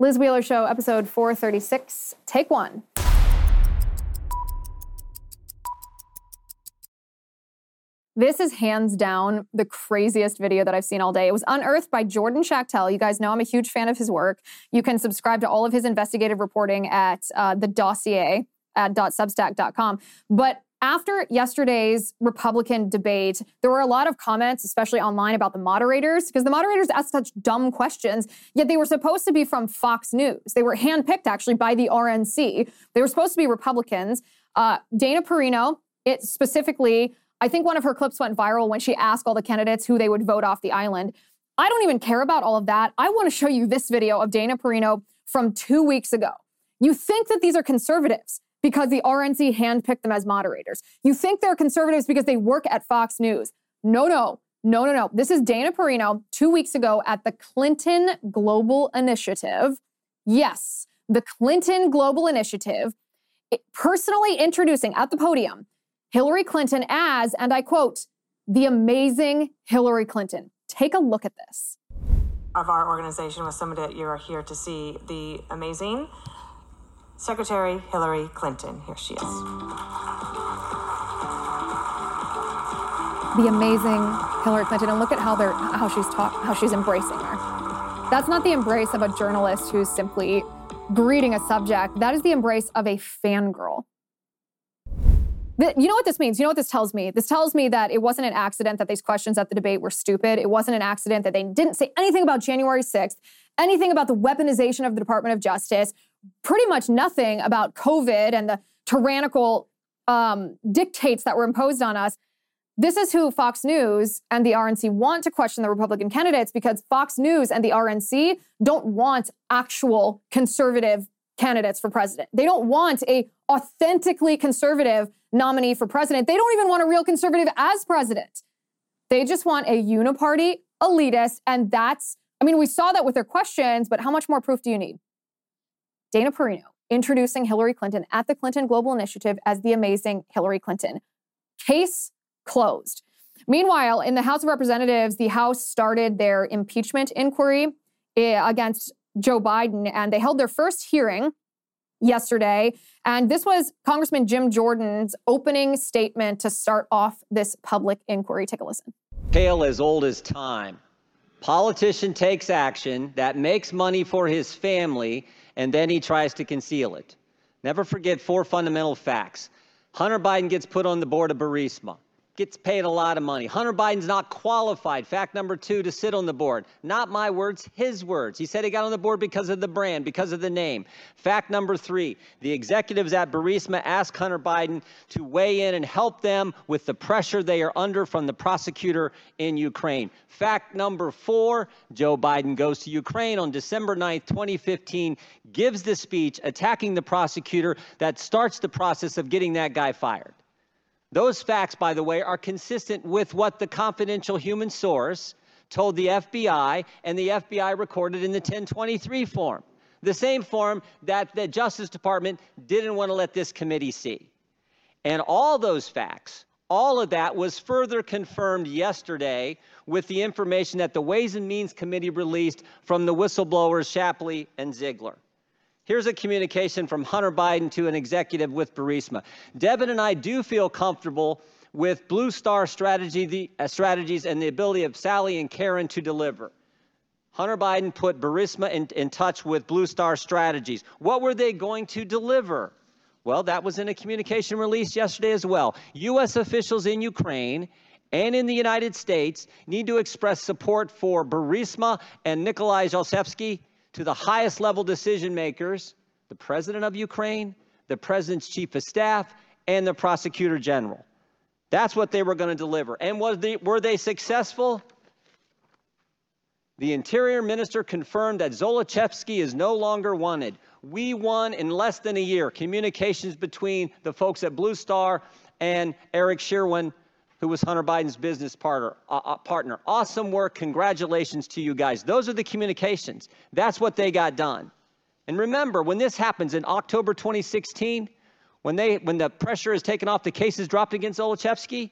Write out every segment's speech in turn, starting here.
Liz Wheeler Show, episode 436, take one. This is hands down the craziest video that I've seen all day. It was unearthed by Jordan Schachtel. You guys know I'm a huge fan of his work. You can subscribe to all of his investigative reporting at uh, the dossier at .substack.com. But after yesterday's Republican debate, there were a lot of comments, especially online, about the moderators, because the moderators asked such dumb questions, yet they were supposed to be from Fox News. They were handpicked, actually, by the RNC. They were supposed to be Republicans. Uh, Dana Perino, it specifically, I think one of her clips went viral when she asked all the candidates who they would vote off the island. I don't even care about all of that. I want to show you this video of Dana Perino from two weeks ago. You think that these are conservatives because the RNC handpicked them as moderators. You think they're conservatives because they work at Fox News. No, no, no, no, no. This is Dana Perino two weeks ago at the Clinton Global Initiative. Yes, the Clinton Global Initiative, personally introducing at the podium Hillary Clinton as, and I quote, the amazing Hillary Clinton. Take a look at this. Of our organization was somebody that you are here to see the amazing Secretary Hillary Clinton. Here she is. The amazing Hillary Clinton, and look at how they're how she's talk how she's embracing her. That's not the embrace of a journalist who's simply greeting a subject. That is the embrace of a fangirl. You know what this means? You know what this tells me? This tells me that it wasn't an accident that these questions at the debate were stupid. It wasn't an accident that they didn't say anything about January 6th, anything about the weaponization of the Department of Justice, pretty much nothing about COVID and the tyrannical um, dictates that were imposed on us. This is who Fox News and the RNC want to question the Republican candidates because Fox News and the RNC don't want actual conservative candidates for president. They don't want a authentically conservative nominee for president. They don't even want a real conservative as president. They just want a uniparty elitist and that's I mean we saw that with their questions, but how much more proof do you need? Dana Perino introducing Hillary Clinton at the Clinton Global Initiative as the amazing Hillary Clinton. Case closed. Meanwhile, in the House of Representatives, the House started their impeachment inquiry eh, against Joe Biden, and they held their first hearing yesterday. And this was Congressman Jim Jordan's opening statement to start off this public inquiry. Take a listen. Tale as old as time. Politician takes action that makes money for his family and then he tries to conceal it. Never forget four fundamental facts. Hunter Biden gets put on the board of Burisma gets paid a lot of money. Hunter Biden's not qualified. Fact number two to sit on the board. Not my words, his words. He said he got on the board because of the brand, because of the name. Fact number three the executives at Burisma asked Hunter Biden to weigh in and help them with the pressure they are under from the prosecutor in Ukraine. Fact number four Joe Biden goes to Ukraine on December 9th, 2015, gives the speech attacking the prosecutor that starts the process of getting that guy fired. Those facts, by the way, are consistent with what the confidential human source told the FBI and the FBI recorded in the 1023 form, the same form that the Justice Department didn't want to let this committee see. And all those facts, all of that was further confirmed yesterday with the information that the Ways and Means Committee released from the whistleblowers Shapley and Ziegler. Here's a communication from Hunter Biden to an executive with Burisma. Devon and I do feel comfortable with Blue Star strategy, the, uh, strategies and the ability of Sally and Karen to deliver. Hunter Biden put Burisma in, in touch with Blue Star Strategies. What were they going to deliver? Well, that was in a communication release yesterday as well. U.S. officials in Ukraine and in the United States need to express support for Burisma and Nikolai Zlochevsky to the highest level decision makers the president of Ukraine, the president's chief of staff, and the prosecutor general. That's what they were going to deliver. And was they, were they successful? The interior minister confirmed that Zlochevsky is no longer wanted. We won in less than a year communications between the folks at Blue Star and Eric Schwerin, who was Hunter Biden's business partner. Uh, uh, partner. Awesome work. Congratulations to you guys. Those are the communications. That's what they got done. And remember, when this happens in October 2016, when, they, when the pressure is taken off, the case is dropped against Zlochevsky,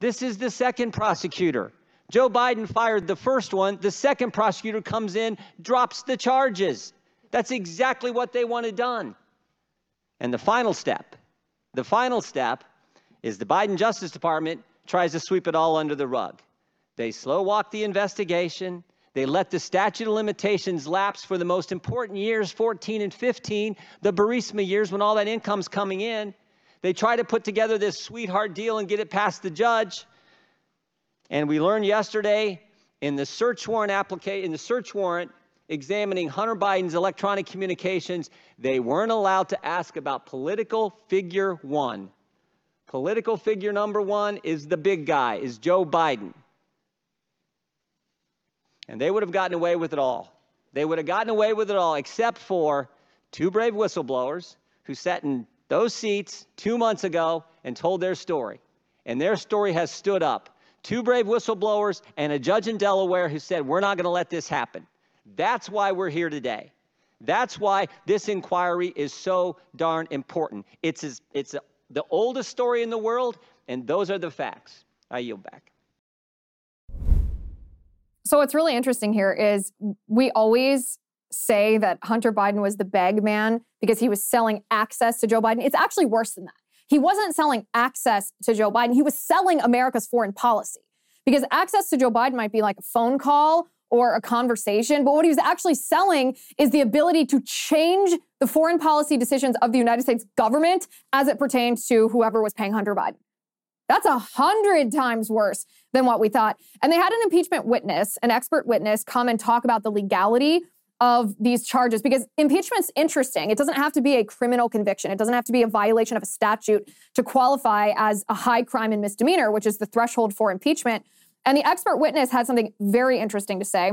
this is the second prosecutor. Joe Biden fired the first one. The second prosecutor comes in, drops the charges. That's exactly what they wanted done. And the final step, the final step is the Biden Justice Department tries to sweep it all under the rug. They slow walk the investigation. They let the statute of limitations lapse for the most important years, 14 and 15, the Burisma years when all that income's coming in. They try to put together this sweetheart deal and get it past the judge. And we learned yesterday in the search warrant application, in the search warrant examining Hunter Biden's electronic communications, they weren't allowed to ask about political figure one. Political figure number one is the big guy, is Joe Biden. And they would have gotten away with it all. They would have gotten away with it all, except for two brave whistleblowers who sat in those seats two months ago and told their story. And their story has stood up. Two brave whistleblowers and a judge in Delaware who said, We're not going to let this happen. That's why we're here today. That's why this inquiry is so darn important. It's, it's the oldest story in the world, and those are the facts. I yield back. So what's really interesting here is we always say that Hunter Biden was the bag man because he was selling access to Joe Biden. It's actually worse than that. He wasn't selling access to Joe Biden. He was selling America's foreign policy because access to Joe Biden might be like a phone call or a conversation. But what he was actually selling is the ability to change the foreign policy decisions of the United States government as it pertains to whoever was paying Hunter Biden. That's a hundred times worse than what we thought. And they had an impeachment witness, an expert witness, come and talk about the legality of these charges because impeachment's interesting. It doesn't have to be a criminal conviction. It doesn't have to be a violation of a statute to qualify as a high crime and misdemeanor, which is the threshold for impeachment. And the expert witness had something very interesting to say.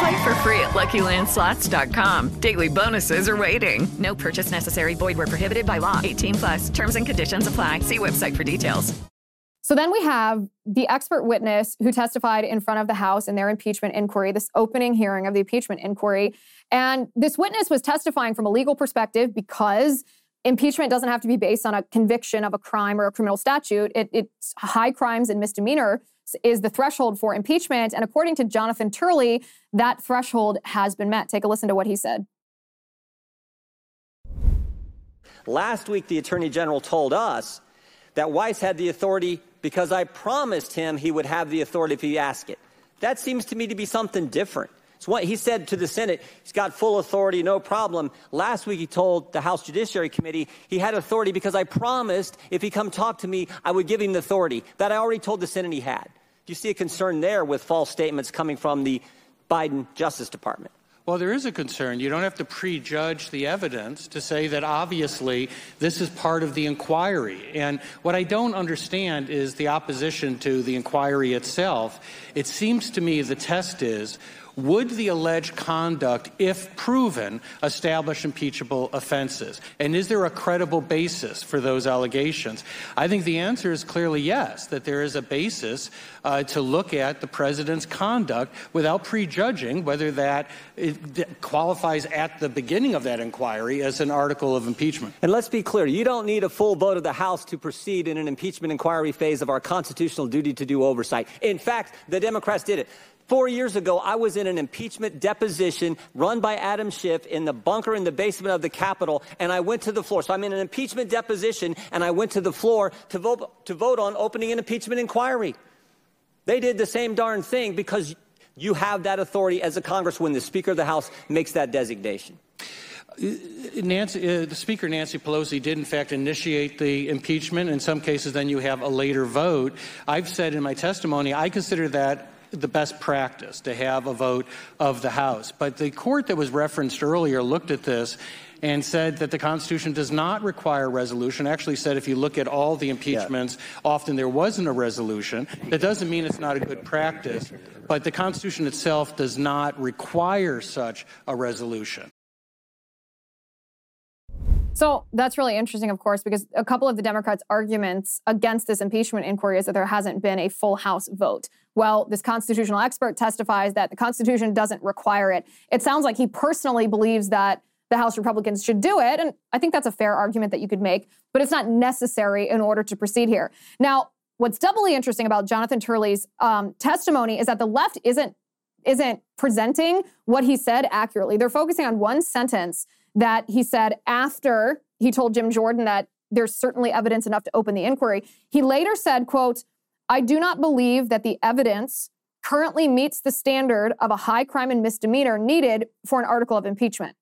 Play for free at LuckyLandSlots.com. Daily bonuses are waiting. No purchase necessary. Void were prohibited by law. 18 plus. Terms and conditions apply. See website for details. So then we have the expert witness who testified in front of the House in their impeachment inquiry, this opening hearing of the impeachment inquiry. And this witness was testifying from a legal perspective because impeachment doesn't have to be based on a conviction of a crime or a criminal statute. It, it's high crimes and misdemeanor is the threshold for impeachment. And according to Jonathan Turley, that threshold has been met. Take a listen to what he said. Last week, the Attorney General told us that Weiss had the authority because I promised him he would have the authority if he asked it. That seems to me to be something different. So what he said to the Senate, he's got full authority, no problem. Last week he told the House Judiciary Committee he had authority because I promised if he come talk to me, I would give him the authority that I already told the Senate he had. You see a concern there with false statements coming from the Biden Justice Department? Well, there is a concern. You don't have to prejudge the evidence to say that obviously this is part of the inquiry. And what I don't understand is the opposition to the inquiry itself. It seems to me the test is would the alleged conduct, if proven, establish impeachable offenses? And is there a credible basis for those allegations? I think the answer is clearly yes, that there is a basis uh, to look at the president's conduct without prejudging whether that qualifies at the beginning of that inquiry as an article of impeachment. And let's be clear you don't need a full vote of the House to proceed in an impeachment inquiry phase of our constitutional duty to do oversight. In fact, the Democrats did it. Four years ago, I was in an impeachment deposition run by Adam Schiff in the bunker in the basement of the Capitol, and I went to the floor. So I'm in an impeachment deposition, and I went to the floor to vote, to vote on opening an impeachment inquiry. They did the same darn thing because you have that authority as a Congress when the Speaker of the House makes that designation. Uh, Nancy, uh, the Speaker Nancy Pelosi did, in fact, initiate the impeachment. In some cases, then you have a later vote. I've said in my testimony, I consider that the best practice to have a vote of the House. But the court that was referenced earlier looked at this and said that the Constitution does not require resolution. Actually, said if you look at all the impeachments, yeah. often there wasn't a resolution. That doesn't mean it's not a good practice, but the Constitution itself does not require such a resolution. So that's really interesting, of course, because a couple of the Democrats' arguments against this impeachment inquiry is that there hasn't been a full House vote. Well, this constitutional expert testifies that the Constitution doesn't require it. It sounds like he personally believes that the House Republicans should do it. And I think that's a fair argument that you could make, but it's not necessary in order to proceed here. Now, what's doubly interesting about Jonathan Turley's um, testimony is that the left isn't isn't presenting what he said accurately. They're focusing on one sentence that he said after he told Jim Jordan that there's certainly evidence enough to open the inquiry. He later said, quote, I do not believe that the evidence currently meets the standard of a high crime and misdemeanor needed for an article of impeachment.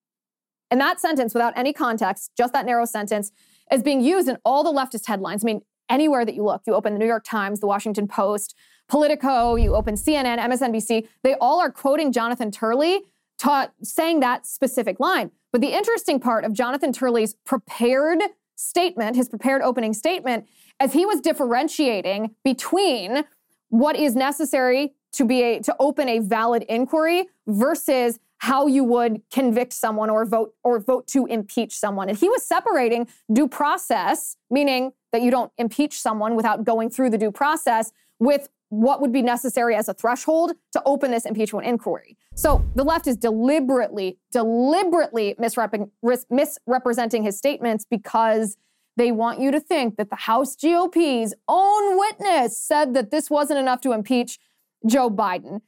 And that sentence, without any context, just that narrow sentence, is being used in all the leftist headlines. I mean, anywhere that you look, you open the New York Times, the Washington Post, Politico, you open CNN, MSNBC, they all are quoting Jonathan Turley taught, saying that specific line. But the interesting part of Jonathan Turley's prepared statement, his prepared opening statement, as he was differentiating between what is necessary to be a, to open a valid inquiry versus how you would convict someone or vote or vote to impeach someone. And he was separating due process, meaning that you don't impeach someone without going through the due process with what would be necessary as a threshold to open this impeachment inquiry. So the left is deliberately, deliberately misrep- misrepresenting his statements because they want you to think that the House GOP's own witness said that this wasn't enough to impeach Joe Biden.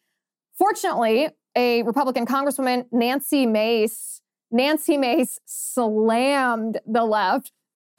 Fortunately, a Republican Congresswoman, Nancy Mace, Nancy Mace slammed the left.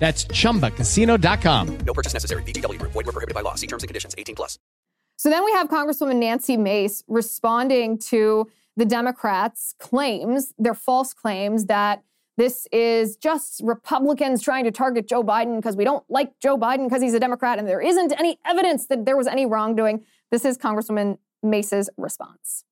That's ChumbaCasino.com. No purchase necessary. VGW. Void were prohibited by law. See terms and conditions. 18 plus. So then we have Congresswoman Nancy Mace responding to the Democrats' claims, their false claims that this is just Republicans trying to target Joe Biden because we don't like Joe Biden because he's a Democrat and there isn't any evidence that there was any wrongdoing. This is Congresswoman Mace's response.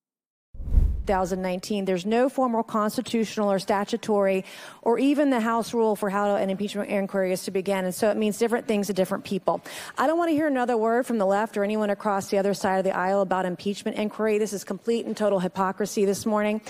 2019. There's no formal constitutional or statutory or even the House rule for how an impeachment inquiry is to begin. And so it means different things to different people. I don't want to hear another word from the left or anyone across the other side of the aisle about impeachment inquiry. This is complete and total hypocrisy this morning.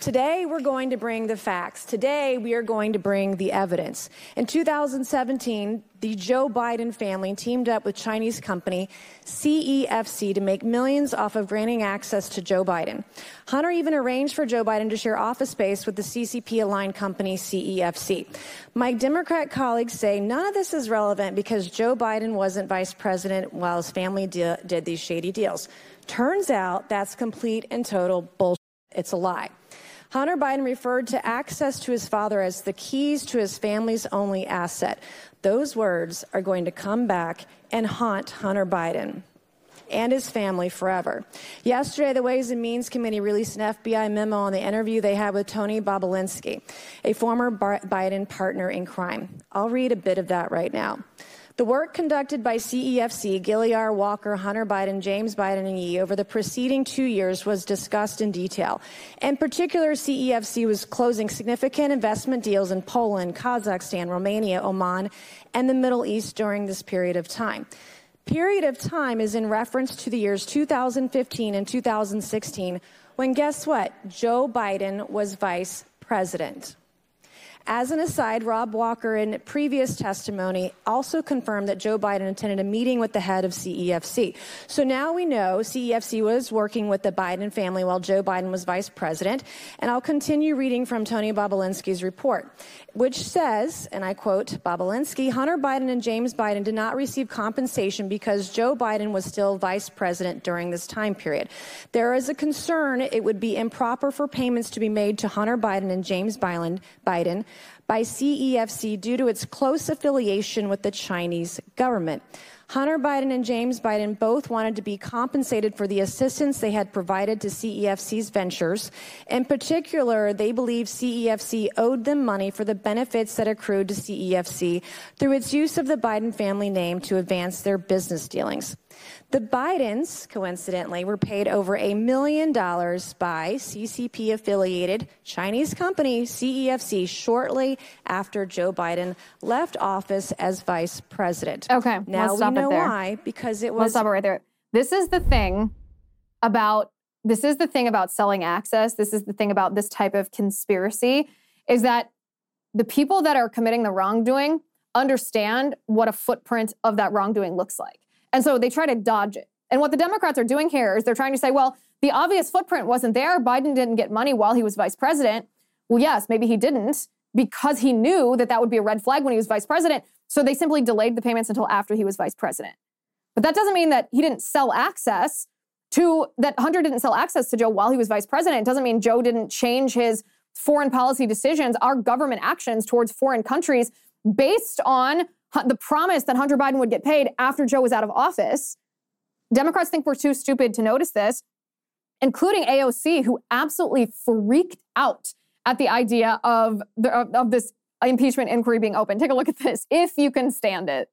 Today, we're going to bring the facts. Today, we are going to bring the evidence. In 2017, the Joe Biden family teamed up with Chinese company CEFC to make millions off of granting access to Joe Biden. Hunter even arranged for Joe Biden to share office space with the CCP aligned company CEFC. My Democrat colleagues say none of this is relevant because Joe Biden wasn't vice president while his family di- did these shady deals. Turns out that's complete and total bullshit. It's a lie. Hunter Biden referred to access to his father as the keys to his family's only asset. Those words are going to come back and haunt Hunter Biden and his family forever. Yesterday, the Ways and Means Committee released an FBI memo on the interview they had with Tony Bobulinski, a former Biden partner in crime. I'll read a bit of that right now. The work conducted by CEFC, Gilliar, Walker, Hunter Biden, James Biden, and Yi over the preceding two years was discussed in detail. In particular, CEFC was closing significant investment deals in Poland, Kazakhstan, Romania, Oman, and the Middle East during this period of time. Period of time is in reference to the years 2015 and 2016, when guess what? Joe Biden was vice president. As an aside, Rob Walker, in previous testimony, also confirmed that Joe Biden attended a meeting with the head of CEFC. So now we know CEFC was working with the Biden family while Joe Biden was vice president. And I'll continue reading from Tony Bobulinski's report, which says, and I quote Bobulinski Hunter Biden and James Biden did not receive compensation because Joe Biden was still vice president during this time period. There is a concern it would be improper for payments to be made to Hunter Biden and James Biden by CEFC due to its close affiliation with the Chinese government. Hunter Biden and James Biden both wanted to be compensated for the assistance they had provided to CEFC's ventures. In particular, they believe CEFC owed them money for the benefits that accrued to CEFC through its use of the Biden family name to advance their business dealings. The Bidens, coincidentally, were paid over a million dollars by CCP affiliated Chinese company CEFC shortly after Joe Biden left office as vice president. Okay. Now we know why because it was. Let's stop it right there. This is the thing about this is the thing about selling access. This is the thing about this type of conspiracy is that the people that are committing the wrongdoing understand what a footprint of that wrongdoing looks like. And so they try to dodge it. And what the Democrats are doing here is they're trying to say, well, the obvious footprint wasn't there. Biden didn't get money while he was vice president. Well, yes, maybe he didn't because he knew that that would be a red flag when he was vice president. So they simply delayed the payments until after he was vice president. But that doesn't mean that he didn't sell access to, that Hunter didn't sell access to Joe while he was vice president. It doesn't mean Joe didn't change his foreign policy decisions, our government actions towards foreign countries based on the promise that Hunter Biden would get paid after Joe was out of office. Democrats think we're too stupid to notice this, including AOC, who absolutely freaked out at the idea of, the, of, of this impeachment inquiry being open. Take a look at this, if you can stand it.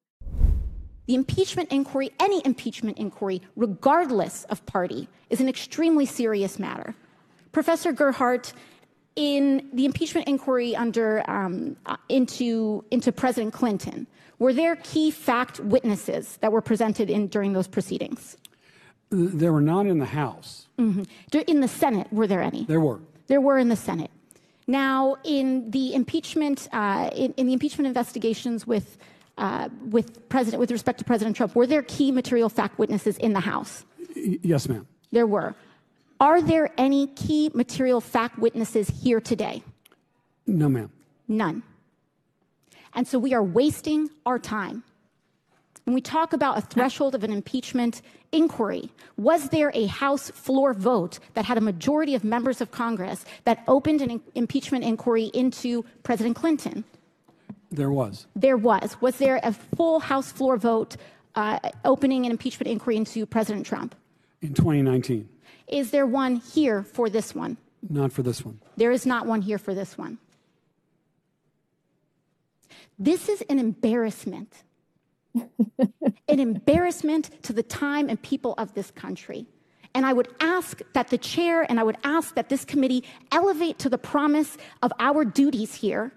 The impeachment inquiry, any impeachment inquiry, regardless of party, is an extremely serious matter. Professor Gerhardt in the impeachment inquiry under um, uh, into into President Clinton, were there key fact witnesses that were presented in during those proceedings? There were not in the House. Mm-hmm. In the Senate, were there any? There were. There were in the Senate. Now, in the impeachment, uh, in, in, the impeachment investigations with uh, with President, with respect to President Trump, were there key material fact witnesses in the House? Y- yes, ma'am. There were. Are there any key material fact witnesses here today? No, ma'am. None. And so we are wasting our time. When we talk about a threshold of an impeachment inquiry, was there a House floor vote that had a majority of members of Congress that opened an impeachment inquiry into President Clinton? There was. There was. Was there a full House floor vote uh, opening an impeachment inquiry into President Trump? In 2019. Is there one here for this one? Not for this one. There is not one here for this one. This is an embarrassment. an embarrassment to the time and people of this country. And I would ask that the chair and I would ask that this committee elevate to the promise of our duties here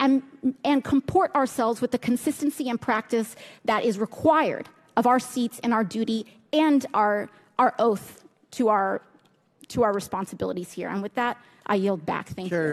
and, and comport ourselves with the consistency and practice that is required of our seats and our duty and our, our oath to our to our responsibilities here. And with that, I yield back. Thank sure. you.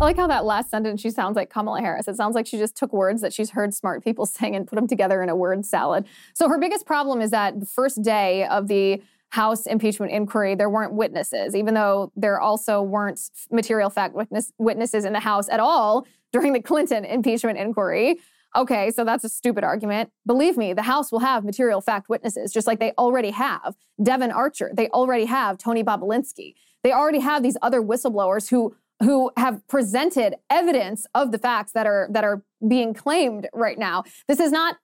I like how that last sentence she sounds like Kamala Harris. It sounds like she just took words that she's heard smart people saying and put them together in a word salad. So her biggest problem is that the first day of the House impeachment inquiry, there weren't witnesses, even though there also weren't material fact witness, witnesses in the House at all during the Clinton impeachment inquiry. Okay, so that's a stupid argument. Believe me, the House will have material fact witnesses, just like they already have Devon Archer. They already have Tony Bobulinski. They already have these other whistleblowers who who have presented evidence of the facts that are that are being claimed right now. This is not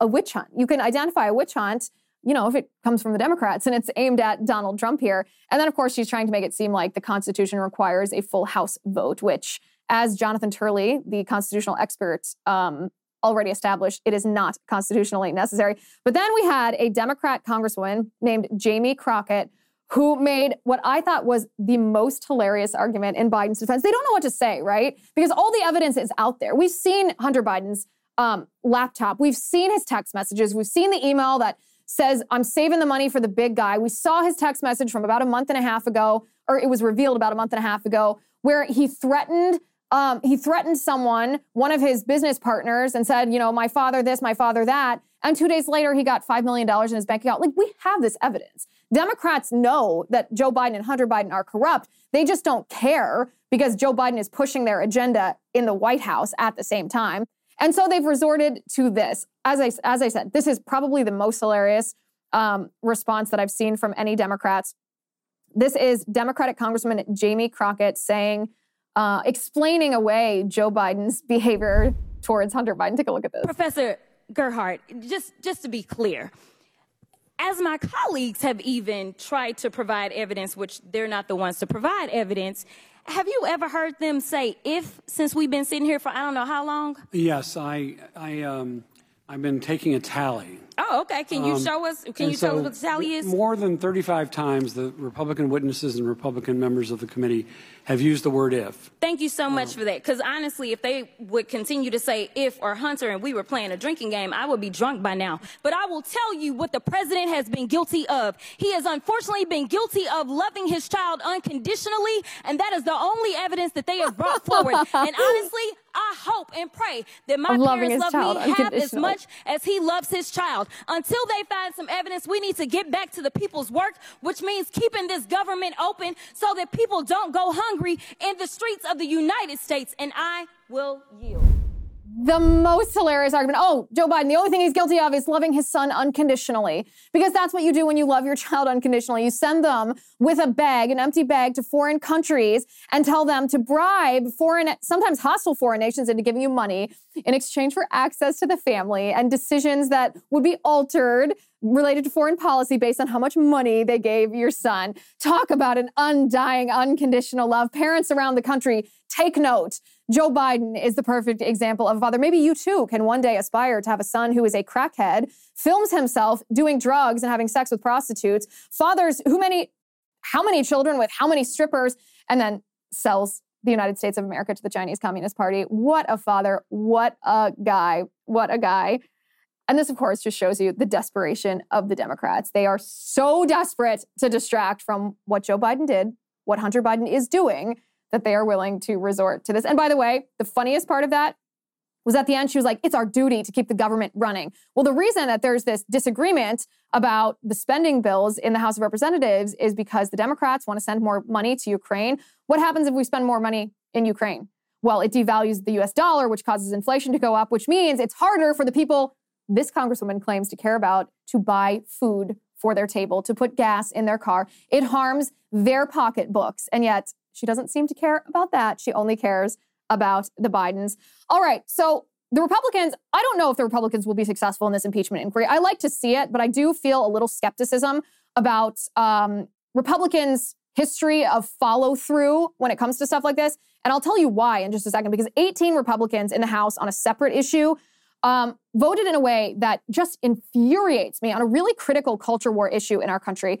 a witch hunt. You can identify a witch hunt, you know, if it comes from the Democrats and it's aimed at Donald Trump here. And then of course she's trying to make it seem like the Constitution requires a full House vote, which, as Jonathan Turley, the constitutional expert, um, already established, it is not constitutionally necessary. But then we had a Democrat congresswoman named Jamie Crockett who made what I thought was the most hilarious argument in Biden's defense. They don't know what to say, right? Because all the evidence is out there. We've seen Hunter Biden's um, laptop, we've seen his text messages, we've seen the email that says, I'm saving the money for the big guy. We saw his text message from about a month and a half ago, or it was revealed about a month and a half ago, where he threatened. Um, he threatened someone, one of his business partners, and said, you know, my father this, my father that. And two days later, he got $5 million in his bank account. Like, we have this evidence. Democrats know that Joe Biden and Hunter Biden are corrupt. They just don't care because Joe Biden is pushing their agenda in the White House at the same time. And so they've resorted to this. As I, as I said, this is probably the most hilarious um, response that I've seen from any Democrats. This is Democratic Congressman Jamie Crockett saying, uh, explaining away Joe Biden's behavior towards Hunter Biden. Take a look at this. Professor Gerhardt, just, just to be clear, as my colleagues have even tried to provide evidence, which they're not the ones to provide evidence, have you ever heard them say if since we've been sitting here for I don't know how long? Yes, I, I, um, I've been taking a tally. Oh, okay. Can you Um, show us? Can and you tell us what the tally is? More than 35 times, the Republican witnesses and Republican members of the committee have used the word if. Thank you so much for that. Because honestly, if they would continue to say if or Hunter and we were playing a drinking game, I would be drunk by now. But I will tell you what the president has been guilty of. He has unfortunately been guilty of loving his child unconditionally, and that is the only evidence that they have brought forward. And honestly, I hope and pray that my Of loving parents love me half as much as he loves his child. Until they find some evidence, we need to get back to the people's work, which means keeping this government open so that people don't go hungry in the streets of the United States. And I will yield. The most hilarious argument. Oh, Joe Biden, the only thing he's guilty of is loving his son unconditionally. Because that's what you do when you love your child unconditionally. You send them with a bag, an empty bag, to foreign countries and tell them to bribe foreign, sometimes hostile foreign nations into giving you money in exchange for access to the family and decisions that would be altered related to foreign policy based on how much money they gave your son. Talk about an undying, unconditional love. Parents around the country, take note. Joe Biden is the perfect example of a father. Maybe you too can one day aspire to have a son who is a crackhead, films himself doing drugs and having sex with prostitutes, fathers who many, how many children with how many strippers, and then sells the United States of America to the Chinese Communist Party. What a father. What a guy. What a guy. And this, of course, just shows you the desperation of the Democrats. They are so desperate to distract from what Joe Biden did, what Hunter Biden is doing, that they are willing to resort to this. And by the way, the funniest part of that was at the end, she was like, it's our duty to keep the government running. Well, the reason that there's this disagreement about the spending bills in the House of Representatives is because the Democrats want to send more money to Ukraine. What happens if we spend more money in Ukraine? Well, it devalues the US dollar, which causes inflation to go up, which means it's harder for the people this Congresswoman claims to care about to buy food for their table, to put gas in their car. It harms their pocketbooks. And yet she doesn't seem to care about that. She only cares about the Bidens. All right. So the Republicans, I don't know if the Republicans will be successful in this impeachment inquiry. I like to see it, but I do feel a little skepticism about um, Republicans' history of follow through when it comes to stuff like this. And I'll tell you why in just a second, because 18 Republicans in the House on a separate issue um, voted in a way that just infuriates me on a really critical culture war issue in our country.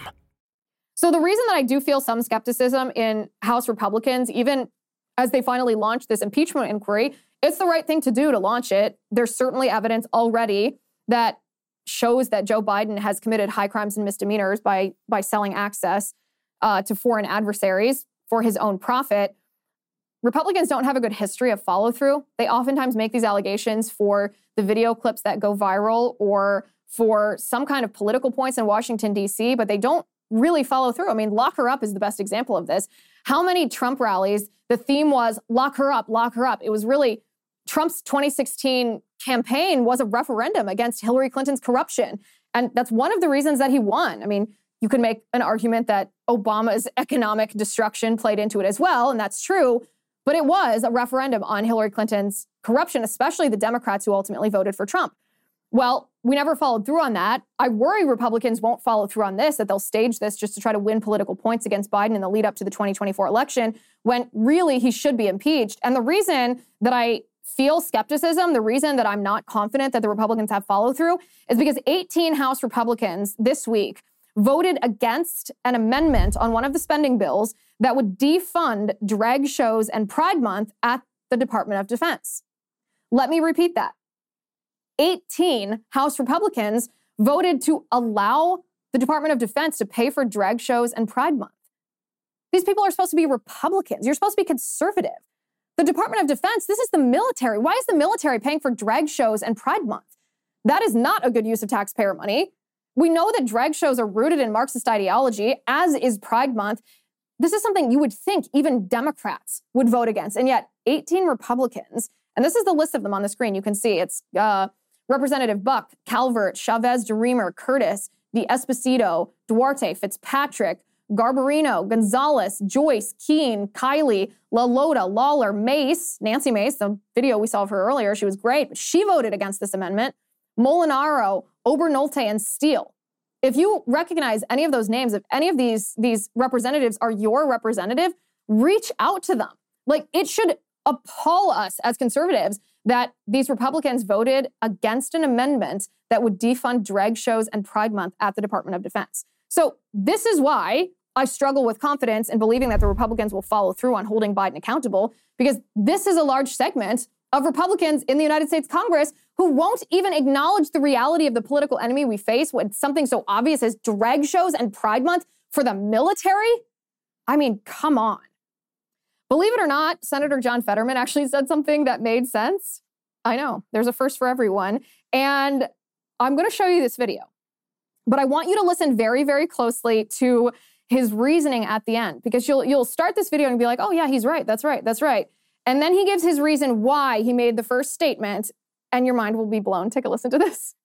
So the reason that I do feel some skepticism in House Republicans, even as they finally launch this impeachment inquiry, it's the right thing to do to launch it. There's certainly evidence already that shows that Joe Biden has committed high crimes and misdemeanors by by selling access uh, to foreign adversaries for his own profit. Republicans don't have a good history of follow through. They oftentimes make these allegations for the video clips that go viral or for some kind of political points in Washington, D.C., but they don't really follow through. I mean, lock her up is the best example of this. How many Trump rallies, the theme was lock her up, lock her up? It was really Trump's 2016 campaign was a referendum against Hillary Clinton's corruption. And that's one of the reasons that he won. I mean, you could make an argument that Obama's economic destruction played into it as well, and that's true. But it was a referendum on Hillary Clinton's corruption, especially the Democrats who ultimately voted for Trump. Well, we never followed through on that. I worry Republicans won't follow through on this, that they'll stage this just to try to win political points against Biden in the lead up to the 2024 election, when really he should be impeached. And the reason that I feel skepticism, the reason that I'm not confident that the Republicans have follow through is because 18 House Republicans this week voted against an amendment on one of the spending bills that would defund drag shows and Pride Month at the Department of Defense. Let me repeat that. 18 House Republicans voted to allow the Department of Defense to pay for drag shows and Pride Month. These people are supposed to be Republicans. You're supposed to be conservative. The Department of Defense, this is the military. Why is the military paying for drag shows and Pride Month? That is not a good use of taxpayer money. We know that drag shows are rooted in Marxist ideology, as is Pride Month. This is something you would think even Democrats would vote against. And yet, 18 Republicans, and this is the list of them on the screen. You can see it's uh, Representative Buck, Calvert, Chavez DeRemer, Curtis, D'Esposito, Duarte, Fitzpatrick, Garbarino, Gonzales, Joyce, Kean, Kiley, LaLota, Lawler, Mace, Nancy Mace, the video we saw of her earlier, she was great, but she voted against this amendment. Molinaro, Obernolte, and Steele. If you recognize any of those names, if any of these, these representatives are your representative, reach out to them. Like it should appall us as conservatives that these Republicans voted against an amendment that would defund drag shows and Pride Month at the Department of Defense. So, this is why I struggle with confidence in believing that the Republicans will follow through on holding Biden accountable, because this is a large segment of Republicans in the United States Congress who won't even acknowledge the reality of the political enemy we face with something so obvious as drag shows and Pride Month for the military. I mean, come on. Believe it or not, Senator John Fetterman actually said something that made sense. I know, there's a first for everyone. And I'm going to show you this video. But I want you to listen very, very closely to his reasoning at the end because you'll you'll start this video and be like, "Oh yeah, he's right. That's right. That's right." And then he gives his reason why he made the first statement and your mind will be blown. Take a listen to this.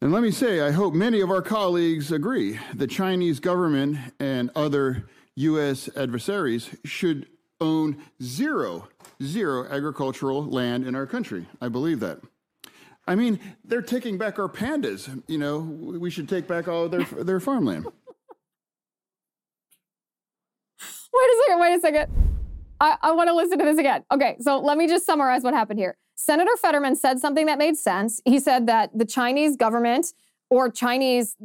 And let me say, I hope many of our colleagues agree the Chinese government and other U.S. adversaries should own zero, zero agricultural land in our country. I believe that. I mean, they're taking back our pandas. You know, we should take back all their, their farmland. Wait a second, wait a second. I, I want to listen to this again. Okay, so let me just summarize what happened here. Senator Fetterman said something that made sense. He said that the Chinese government or Chinese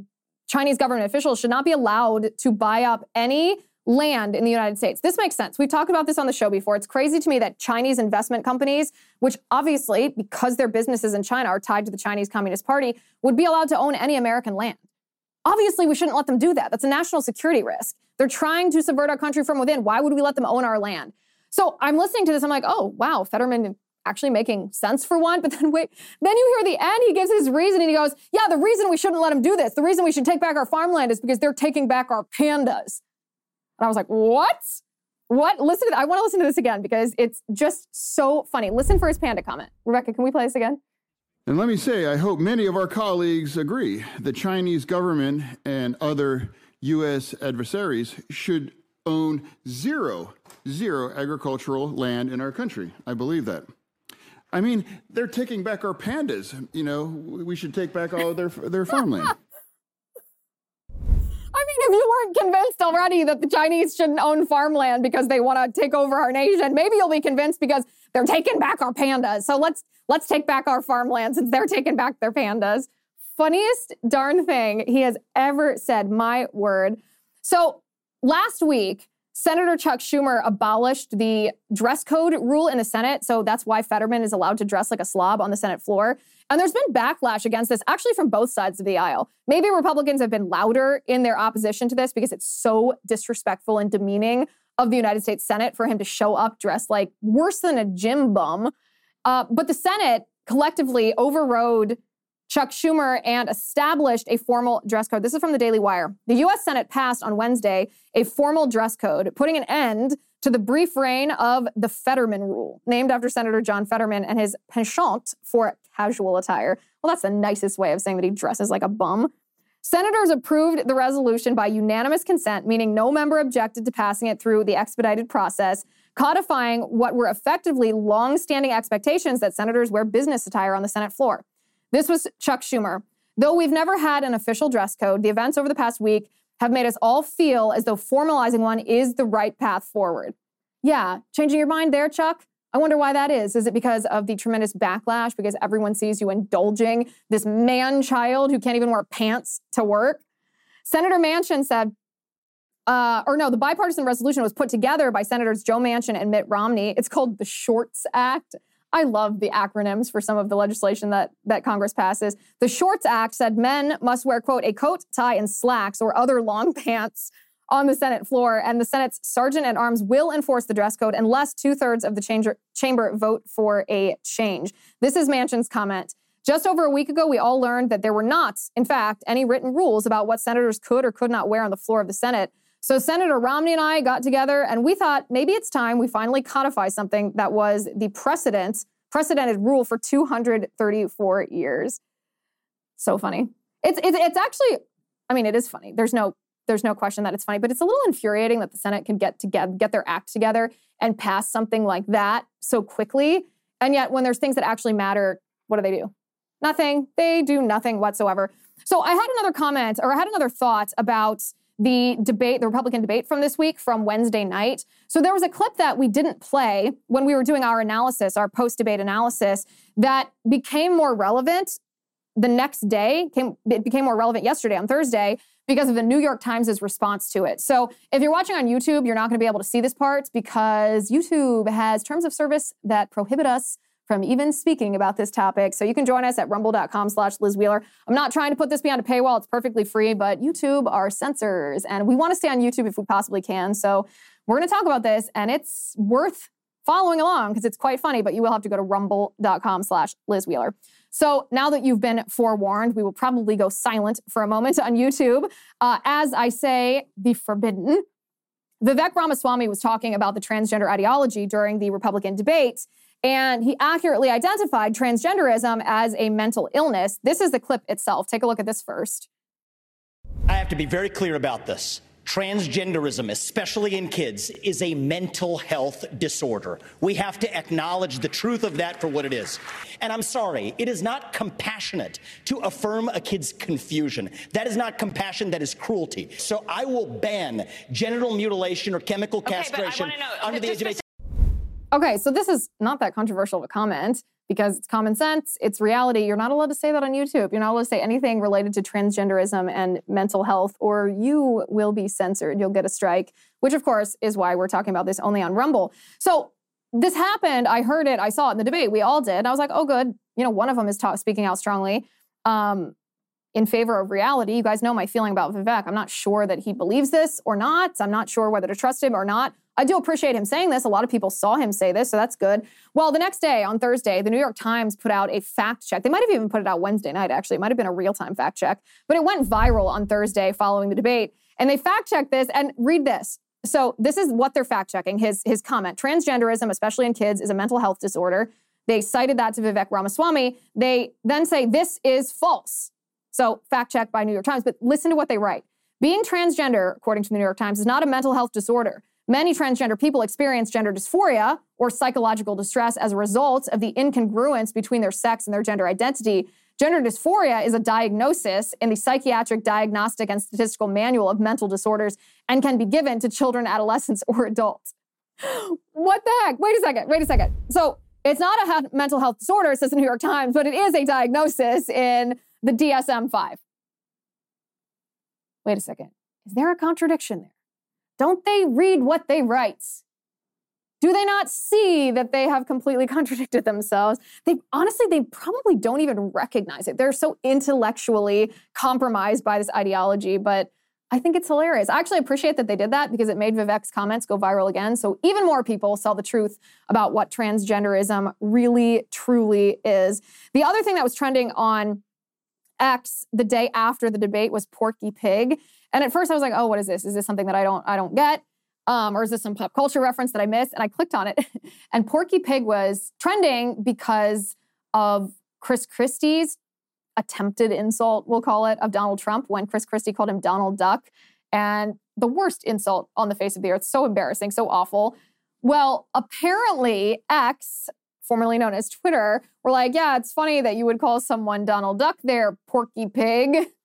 Chinese government officials should not be allowed to buy up any land in the United States. This makes sense. We've talked about this on the show before. It's crazy to me that Chinese investment companies, which obviously, because their businesses in China are tied to the Chinese Communist Party, would be allowed to own any American land. Obviously, we shouldn't let them do that. That's a national security risk. They're trying to subvert our country from within. Why would we let them own our land? So I'm listening to this. I'm like, oh, wow, Fetterman actually making sense for one. But then wait, then you hear the end, he gives his reason and he goes, yeah, the reason we shouldn't let them do this, the reason we should take back our farmland is because they're taking back our pandas. And I was like, what? What? Listen to. I want to listen to this again because it's just so funny. Listen for his panda comment. Rebecca, can we play this again? And let me say, I hope many of our colleagues agree the Chinese government and other U.S. adversaries should own zero, zero agricultural land in our country. I believe that. I mean, they're taking back our pandas. You know, we should take back all of their, their farmland. I mean, if you weren't convinced already that the Chinese shouldn't own farmland because they want to take over our nation, maybe you'll be convinced because they're taking back our pandas. So let's let's take back our farmland since they're taking back their pandas. Funniest darn thing he has ever said, my word. So last week, Senator Chuck Schumer abolished the dress code rule in the Senate. So that's why Fetterman is allowed to dress like a slob on the Senate floor. And there's been backlash against this actually from both sides of the aisle. Maybe Republicans have been louder in their opposition to this because it's so disrespectful and demeaning of the United States Senate for him to show up dressed like worse than a gym bum. Uh, but the Senate collectively overrode Chuck Schumer and established a formal dress code. This is from the Daily Wire. The U.S. Senate passed on Wednesday a formal dress code, putting an end to the brief reign of the Fetterman Rule, named after Senator John Fetterman and his penchant for casual attire. Well, that's the nicest way of saying that he dresses like a bum. Senators approved the resolution by unanimous consent, meaning no member objected to passing it through the expedited process, codifying what were effectively long-standing expectations that senators wear business attire on the Senate floor. This was Chuck Schumer. Though we've never had an official dress code, the events over the past week have made us all feel as though formalizing one is the right path forward. Yeah, changing your mind there, Chuck? I wonder why that is. Is it because of the tremendous backlash because everyone sees you indulging this man child who can't even wear pants to work? Senator Manchin said, uh, or no, the bipartisan resolution was put together by Senators Joe Manchin and Mitt Romney. It's called the Shorts Act. I love the acronyms for some of the legislation that, that Congress passes. The Shorts Act said men must wear, quote, a coat, tie, and slacks or other long pants on the Senate floor, and the Senate's sergeant at arms will enforce the dress code unless two thirds of the chamber, chamber vote for a change. This is Manchin's comment. Just over a week ago, we all learned that there were not, in fact, any written rules about what senators could or could not wear on the floor of the Senate. So Senator Romney and I got together and we thought maybe it's time we finally codify something that was the precedent, precedented rule for 234 years. So funny. It's, it's, it's actually, I mean, it is funny. There's no, there's no question that it's funny, but it's a little infuriating that the Senate can get together, get their act together and pass something like that so quickly. And yet when there's things that actually matter, what do they do? Nothing. They do nothing whatsoever. So I had another comment or I had another thought about the debate, the Republican debate from this week from Wednesday night. So there was a clip that we didn't play when we were doing our analysis, our post debate analysis, that became more relevant the next day. Came, it became more relevant yesterday on Thursday because of the New York Times' response to it. So if you're watching on YouTube, you're not going to be able to see this part because YouTube has terms of service that prohibit us from even speaking about this topic. So you can join us at rumble.com slash Liz Wheeler. I'm not trying to put this behind a paywall. It's perfectly free, but YouTube are censors and we want to stay on YouTube if we possibly can. So we're going to talk about this and it's worth following along because it's quite funny, but you will have to go to rumble.com slash Liz Wheeler. So now that you've been forewarned, we will probably go silent for a moment on YouTube. Uh, as I say, the forbidden. Vivek Ramaswamy was talking about the transgender ideology during the Republican debate. And he accurately identified transgenderism as a mental illness. This is the clip itself. Take a look at this first. I have to be very clear about this. Transgenderism, especially in kids, is a mental health disorder. We have to acknowledge the truth of that for what it is. And I'm sorry, it is not compassionate to affirm a kid's confusion. That is not compassion, that is cruelty. So I will ban genital mutilation or chemical Okay, castration wanna know, under the age of 18. Okay, so this is not that controversial of a comment because it's common sense, it's reality. You're not allowed to say that on YouTube. You're not allowed to say anything related to transgenderism and mental health, or you will be censored. You'll get a strike, which of course is why we're talking about this only on Rumble. So this happened. I heard it. I saw it in the debate. We all did. I was like, oh, good. You know, one of them is ta- speaking out strongly. Um, in favor of reality. You guys know my feeling about Vivek. I'm not sure that he believes this or not. I'm not sure whether to trust him or not. I do appreciate him saying this. A lot of people saw him say this, so that's good. Well, the next day, on Thursday, the New York Times put out a fact check. They might have even put it out Wednesday night, actually. It might have been a real time fact check, but it went viral on Thursday following the debate. And they fact checked this and read this. So this is what they're fact checking. His his comment: transgenderism, especially in kids, is a mental health disorder. They cited that to Vivek Ramaswamy. They then say this is false. So fact check by New York Times. But listen to what they write. Being transgender, according to the New York Times, is not a mental health disorder. Many transgender people experience gender dysphoria or psychological distress as a result of the incongruence between their sex and their gender identity. Gender dysphoria is a diagnosis in the Psychiatric Diagnostic and Statistical Manual of Mental Disorders and can be given to children, adolescents, or adults. What the heck? Wait a second. Wait a second. So it's not a mental health disorder, says the New York Times, but it is a diagnosis in the DSM 5. Wait a second. Is there a contradiction there? Don't they read what they write? Do they not see that they have completely contradicted themselves? They honestly, they probably don't even recognize it. They're so intellectually compromised by this ideology, but I think it's hilarious. I actually appreciate that they did that because it made Vivek's comments go viral again. So even more people saw the truth about what transgenderism really, truly is. The other thing that was trending on X the day after the debate was Porky Pig. And at first I was like, oh, what is this? Is this something that I don't I don't get? Um, or is this some pop culture reference that I missed? And I clicked on it. and Porky Pig was trending because of Chris Christie's attempted insult, we'll call it, of Donald Trump when Chris Christie called him Donald Duck. And the worst insult on the face of the earth. So embarrassing, so awful. Well, apparently, X formerly known as Twitter, were like, yeah, it's funny that you would call someone Donald Duck there, Porky Pig.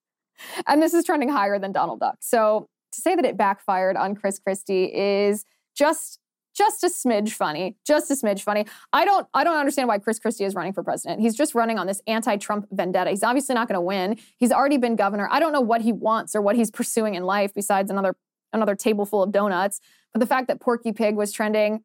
And this is trending higher than Donald Duck. So to say that it backfired on Chris Christie is just just a smidge funny just a smidge funny. I don't i don't understand why chris christie is running for president. He's just running on this anti-trump vendetta. He's obviously not going to win. He's already been governor. I don't know what he wants or what he's pursuing in life besides another another table full of donuts. But the fact that porky pig was trending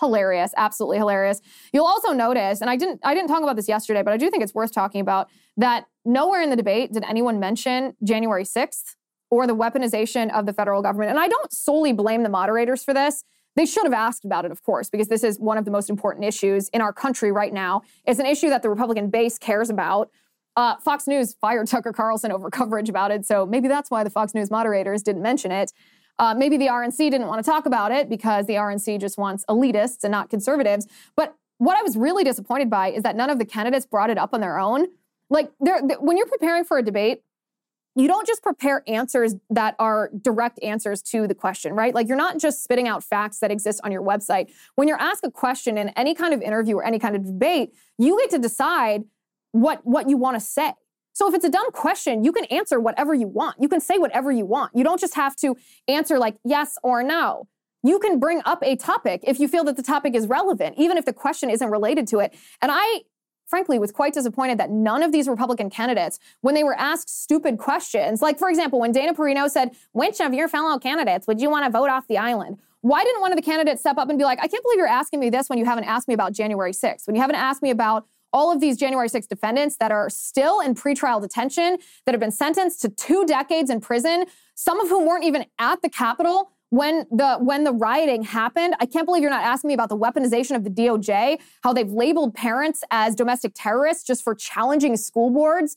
hilarious absolutely hilarious. You'll also notice and i didn't i didn't talk about this yesterday but i do think it's worth talking about that nowhere in the debate did anyone mention january 6th or the weaponization of the federal government. And i don't solely blame the moderators for this. They should have asked about it of course because this is one of the most important issues in our country right now. It's an issue that the republican base cares about. Uh, Fox News fired Tucker Carlson over coverage about it, so maybe that's why the Fox News moderators didn't mention it. Uh, maybe the RNC didn't want to talk about it because the RNC just wants elitists and not conservatives. But what I was really disappointed by is that none of the candidates brought it up on their own. Like, when you're preparing for a debate, you don't just prepare answers that are direct answers to the question, right? Like, you're not just spitting out facts that exist on your website. When you're asked a question in any kind of interview or any kind of debate, you get to decide what, what you want to say. So if it's a dumb question, you can answer whatever you want. You can say whatever you want. You don't just have to answer like yes or no. You can bring up a topic if you feel that the topic is relevant, even if the question isn't related to it. And I, frankly, was quite disappointed that none of these Republican candidates, when they were asked stupid questions, like, for example, when Dana Perino said, Which of your fellow candidates would you want to vote off the island? Why didn't one of the candidates step up and be like, I can't believe you're asking me this when you haven't asked me about January 6th, when you haven't asked me about all of these January 6 defendants that are still in pretrial detention, that have been sentenced to two decades in prison, some of whom weren't even at the Capitol when the when the rioting happened. I can't believe you're not asking me about the weaponization of the DOJ, how they've labeled parents as domestic terrorists just for challenging school boards.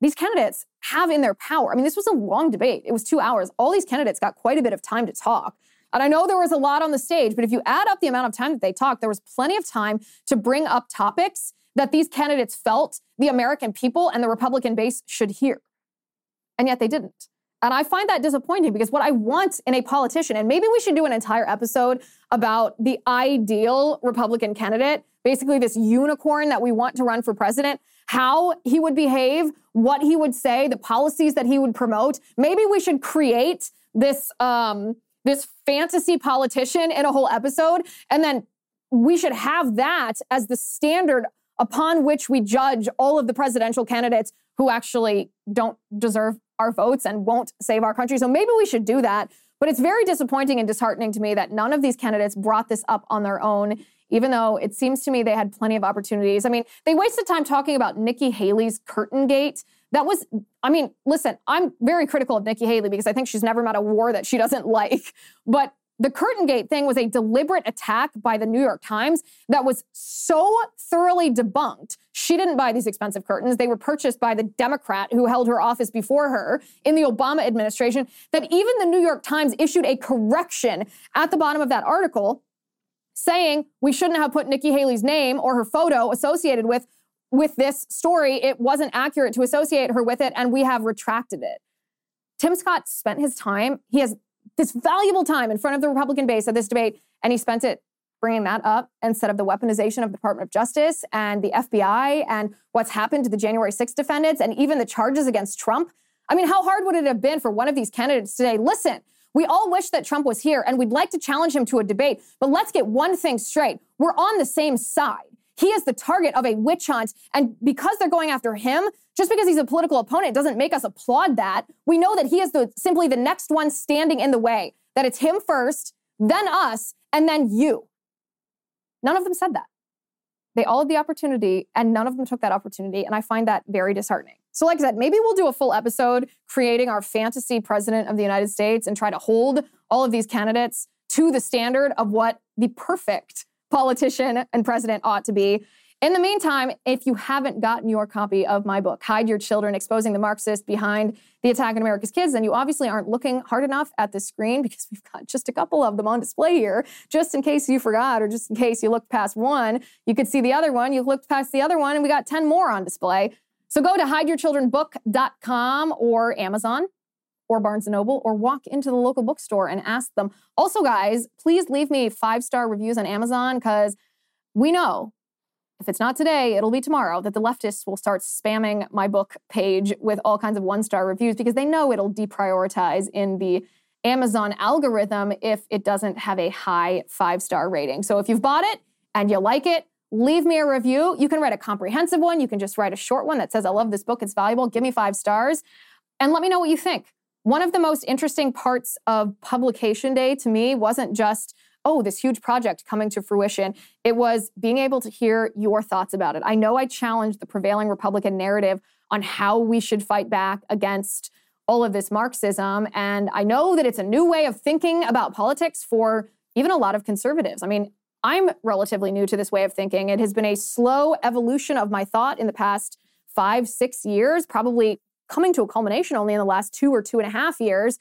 These candidates have in their power. I mean, this was a long debate. It was 2 hours. All these candidates got quite a bit of time to talk. And I know there was a lot on the stage, but if you add up the amount of time that they talked, there was plenty of time to bring up topics that these candidates felt the American people and the Republican base should hear. And yet they didn't. And I find that disappointing because what I want in a politician, and maybe we should do an entire episode about the ideal Republican candidate, basically this unicorn that we want to run for president, how he would behave, what he would say, the policies that he would promote. Maybe we should create this um, this fantasy politician in a whole episode. And then we should have that as the standard upon which we judge all of the presidential candidates who actually don't deserve our votes and won't save our country. So maybe we should do that. But it's very disappointing and disheartening to me that none of these candidates brought this up on their own, even though it seems to me they had plenty of opportunities. I mean, they wasted time talking about Nikki Haley's curtain gate That was, I mean, listen, I'm very critical of Nikki Haley because I think she's never met a war that she doesn't like. But the Curtain Gate thing was a deliberate attack by the New York Times that was so thoroughly debunked. She didn't buy these expensive curtains. They were purchased by the Democrat who held her office before her in the Obama administration that even the New York Times issued a correction at the bottom of that article saying we shouldn't have put Nikki Haley's name or her photo associated with with this story. It wasn't accurate to associate her with it and we have retracted it. Tim Scott spent his time, he has this valuable time in front of the Republican base at this debate, and he spent it bringing that up instead of the weaponization of the Department of Justice and the FBI and what's happened to the January 6 defendants and even the charges against Trump. I mean, how hard would it have been for one of these candidates to say, listen, we all wish that Trump was here and we'd like to challenge him to a debate, but let's get one thing straight. We're on the same side. He is the target of a witch hunt. And because they're going after him, just because he's a political opponent doesn't make us applaud that. We know that he is the, simply the next one standing in the way, that it's him first, then us, and then you. None of them said that. They all had the opportunity, and none of them took that opportunity. And I find that very disheartening. So, like I said, maybe we'll do a full episode creating our fantasy president of the United States and try to hold all of these candidates to the standard of what the perfect politician and president ought to be. In the meantime, if you haven't gotten your copy of my book, Hide Your Children Exposing the Marxist Behind the Attack on America's Kids, then you obviously aren't looking hard enough at the screen because we've got just a couple of them on display here. Just in case you forgot or just in case you looked past one, you could see the other one. You looked past the other one, and we got 10 more on display. So go to hideyourchildrenbook.com or Amazon or Barnes & Noble or walk into the local bookstore and ask them. Also, guys, please leave me five-star reviews on Amazon because we know if it's not today, it'll be tomorrow that the leftists will start spamming my book page with all kinds of one-star reviews because they know it'll deprioritize in the Amazon algorithm if it doesn't have a high five-star rating. So if you've bought it and you like it, leave me a review. You can write a comprehensive one. You can just write a short one that says, I love this book, it's valuable, give me five stars, and let me know what you think. One of the most interesting parts of publication day to me wasn't just, oh, this huge project coming to fruition. It was being able to hear your thoughts about it. I know I challenged the prevailing Republican narrative on how we should fight back against all of this Marxism. And I know that it's a new way of thinking about politics for even a lot of conservatives. I mean, I'm relatively new to this way of thinking. It has been a slow evolution of my thought in the past five, six years, probably coming to a culmination only in the last two or two and a half years.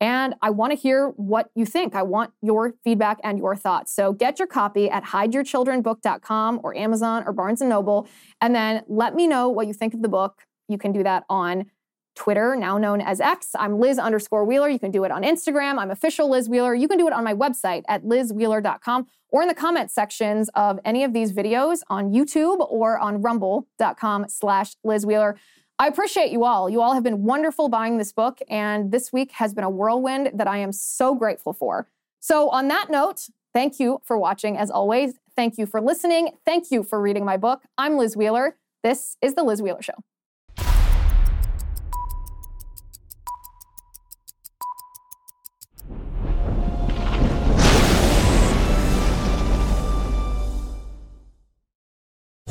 And I want to hear what you think. I want your feedback and your thoughts. So get your copy at hideyourchildrenbook.com or Amazon or Barnes & Noble. And then let me know what you think of the book. You can do that on Twitter, now known as X. I'm Liz underscore Wheeler. You can do it on Instagram. I'm official Liz Wheeler. You can do it on my website at lizwheeler.com or in the comment sections of any of these videos on YouTube or on rumble.com slash Liz Wheeler. I appreciate you all. You all have been wonderful buying this book, and this week has been a whirlwind that I am so grateful for. So, on that note, thank you for watching as always. Thank you for listening. Thank you for reading my book. I'm Liz Wheeler. This is The Liz Wheeler Show.